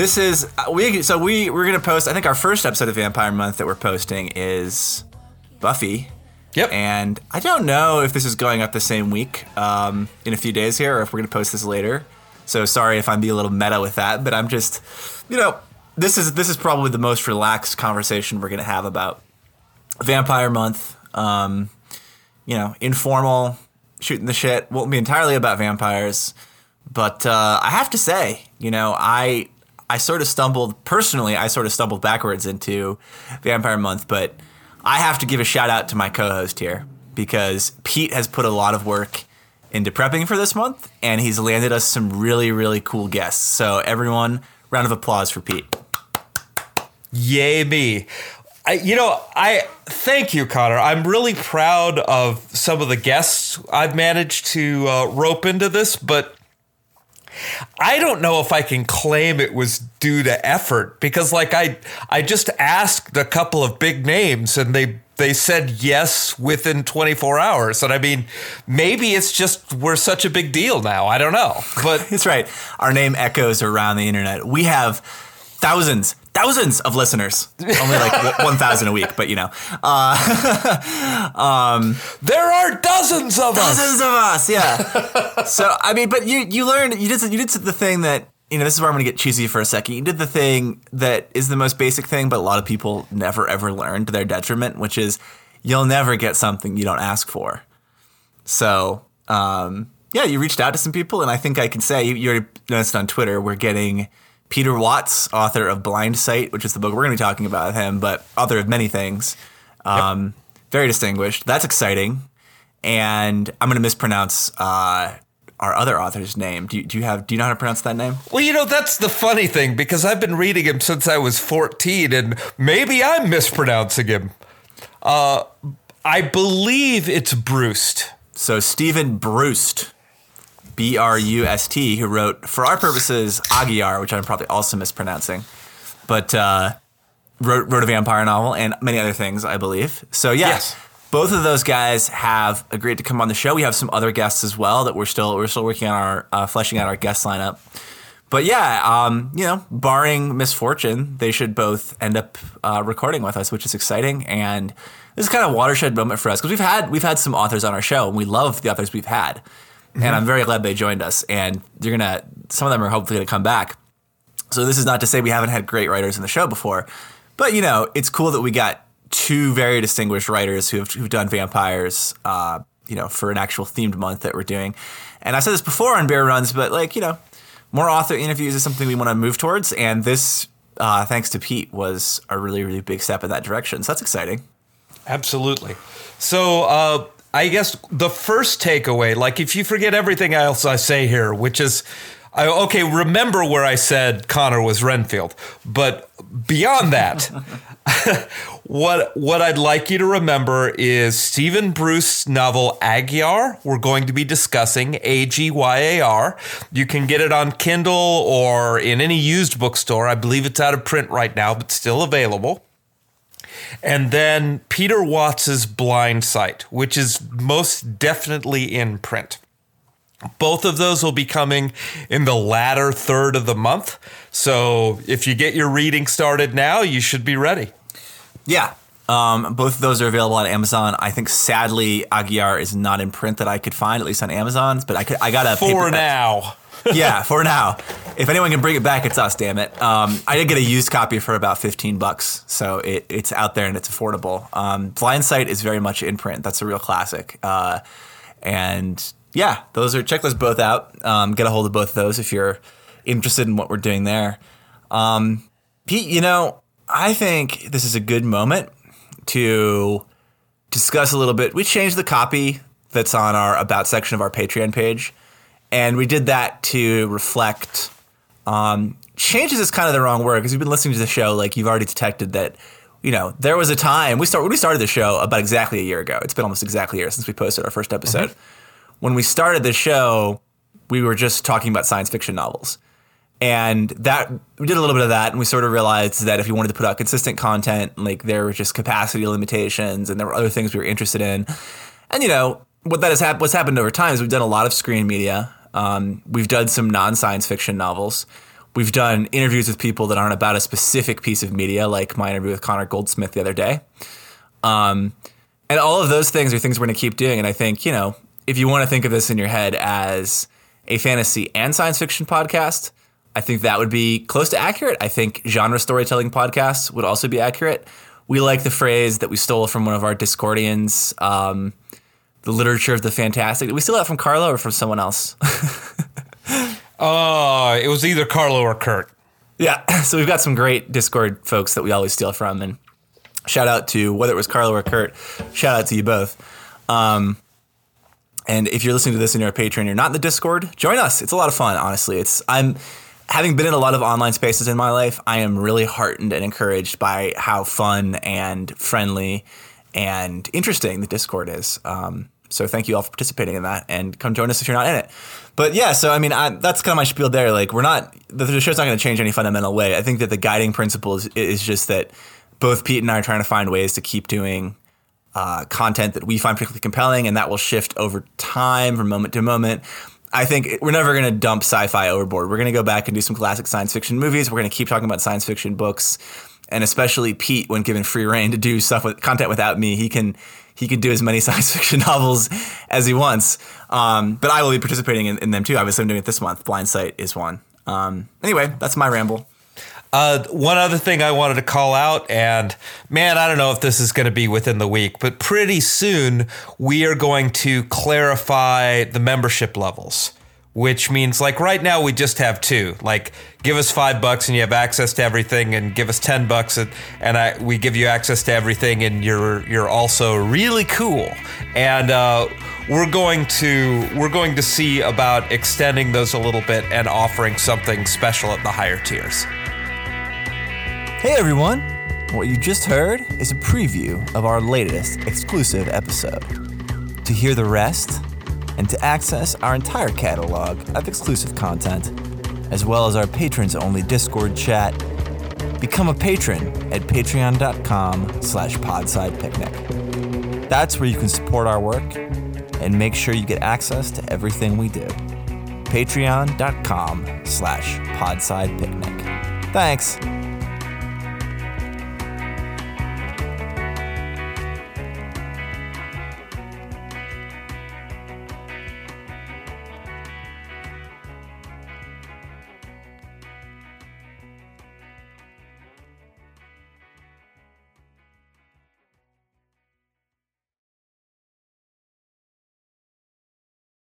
This is uh, we so we we're gonna post. I think our first episode of Vampire Month that we're posting is Buffy. Yep. And I don't know if this is going up the same week um, in a few days here, or if we're gonna post this later. So sorry if I'm being a little meta with that, but I'm just, you know, this is this is probably the most relaxed conversation we're gonna have about Vampire Month. Um, you know, informal, shooting the shit. Won't be entirely about vampires, but uh, I have to say, you know, I I sort of stumbled personally. I sort of stumbled backwards into Vampire Month, but I have to give a shout out to my co-host here because Pete has put a lot of work into prepping for this month, and he's landed us some really really cool guests. So everyone, round of applause for Pete. Yay me. I, you know, I thank you, Connor. I'm really proud of some of the guests I've managed to uh, rope into this, but I don't know if I can claim it was due to effort because, like, I I just asked a couple of big names and they they said yes within 24 hours. And I mean, maybe it's just we're such a big deal now. I don't know, but it's right. Our name echoes around the internet. We have thousands, thousands of listeners. Only like 1,000 a week, but you know. there are dozens of us. Dozens of us, yeah. so, I mean, but you you learned, you did, you did the thing that, you know, this is where I'm going to get cheesy for a second. You did the thing that is the most basic thing, but a lot of people never ever learn to their detriment, which is you'll never get something you don't ask for. So, um, yeah, you reached out to some people, and I think I can say you, you already noticed on Twitter. We're getting Peter Watts, author of Blindsight, which is the book we're going to be talking about with him, but author of many things. Um, Very distinguished. That's exciting. And I'm going to mispronounce uh, our other author's name. Do you, do you have? Do you know how to pronounce that name? Well, you know, that's the funny thing because I've been reading him since I was 14 and maybe I'm mispronouncing him. Uh, I believe it's Bruce. So Steven Brust, B R U S T, who wrote for our purposes Agyar, which I'm probably also mispronouncing, but uh, wrote wrote a vampire novel and many other things, I believe. So yeah, Yes. both of those guys have agreed to come on the show. We have some other guests as well that we're still we're still working on our uh, fleshing out our guest lineup. But yeah, um, you know, barring misfortune, they should both end up uh, recording with us, which is exciting. And this is kind of a watershed moment for us because we've had we've had some authors on our show, and we love the authors we've had. And I'm very glad they joined us. And you're gonna some of them are hopefully gonna come back. So this is not to say we haven't had great writers in the show before, but you know, it's cool that we got two very distinguished writers who've who've done vampires. Uh, you know, for an actual themed month that we're doing. And I said this before on Bear Runs, but like you know, more author interviews is something we want to move towards, and this, uh, thanks to Pete, was a really really big step in that direction. So that's exciting. Absolutely. So, uh, I guess the first takeaway, like if you forget everything else I say here, which is, I, okay, remember where I said Connor was Renfield, but beyond that, what what I'd like you to remember is Steven Bruce's novel Agyar. We're going to be discussing A G Y A R. You can get it on Kindle or in any used bookstore. I believe it's out of print right now, but still available. And then Peter Watts's Blindsight, which is most definitely in print. Both of those will be coming in the latter third of the month. So if you get your reading started now, you should be ready. Yeah. Um, both of those are available on Amazon. I think sadly Agyar is not in print that I could find, at least on Amazon. But I could, I got a For paperback- now. yeah, for now. If anyone can bring it back, it's us. Damn it. Um, I did get a used copy for about fifteen bucks, so it, it's out there and it's affordable. Um, Blindsight is very much in print. That's a real classic. Uh, and yeah, those are check those both out. Um, get a hold of both of those if you're interested in what we're doing there. Um, Pete, you know, I think this is a good moment to discuss a little bit. We changed the copy that's on our about section of our Patreon page, and we did that to reflect. Um, changes is kind of the wrong word because you've been listening to the show. Like you've already detected that, you know, there was a time we start when we started the show about exactly a year ago. It's been almost exactly a year since we posted our first episode. When we started the show, we were just talking about science fiction novels. And that we did a little bit of that, and we sort of realized that if you wanted to put out consistent content, like there were just capacity limitations, and there were other things we were interested in. And you know what that has hap- what's happened over time is we've done a lot of screen media. Um, we've done some non-science fiction novels. We've done interviews with people that aren't about a specific piece of media, like my interview with Connor Goldsmith the other day. Um, and all of those things are things we're going to keep doing. And I think, you know, if you want to think of this in your head as a fantasy and science fiction podcast, I think that would be close to accurate. I think genre storytelling podcasts would also be accurate. We like the phrase that we stole from one of our Discordians, um, the literature of the fantastic. Did we steal that from Carlo or from someone else? Oh, it was either Carlo or Kurt. Yeah, so we've got some great Discord folks that we always steal from, and shout out to whether it was Carlo or Kurt. Shout out to you both. Um, and if you're listening to this and you're a patron, you're not in the Discord, join us. It's a lot of fun, honestly. It's I'm having been in a lot of online spaces in my life. I am really heartened and encouraged by how fun and friendly and interesting the Discord is. Um, so thank you all for participating in that, and come join us if you're not in it. But yeah, so I mean, I, that's kind of my spiel there. Like, we're not the, show's not going to change any fundamental way. I think that the guiding principle is, is just that both Pete and I are trying to find ways to keep doing uh, content that we find particularly compelling, and that will shift over time from moment to moment. I think we're never going to dump sci-fi overboard. We're going to go back and do some classic science fiction movies. We're going to keep talking about science fiction books, and especially Pete, when given free reign to do stuff with content without me, he can he can do as many science fiction novels as he wants. Um, but I will be participating in, in, them too. Obviously, I'm doing it this month. Blindsight is one. Um, anyway, that's my ramble. Uh, one other thing I wanted to call out, and man, I don't know if this is going to be within the week, but pretty soon we are going to clarify the membership levels which means like right now we just have two. Like give us five bucks and you have access to everything, and give us ten bucks and, and I, we give you access to everything, and you're you're also really cool. And uh, we're going to we're going to see about extending those a little bit and offering something special at the higher tiers. Hey everyone! What you just heard is a preview of our latest exclusive episode. To hear the rest and to access our entire catalog of exclusive content, as well as our patrons only Discord chat, become a patron at patreon.com slash podsidepicnic. That's where you can support our work and make sure you get access to everything we do. Patreon.com slash podsidepicnic. Thanks.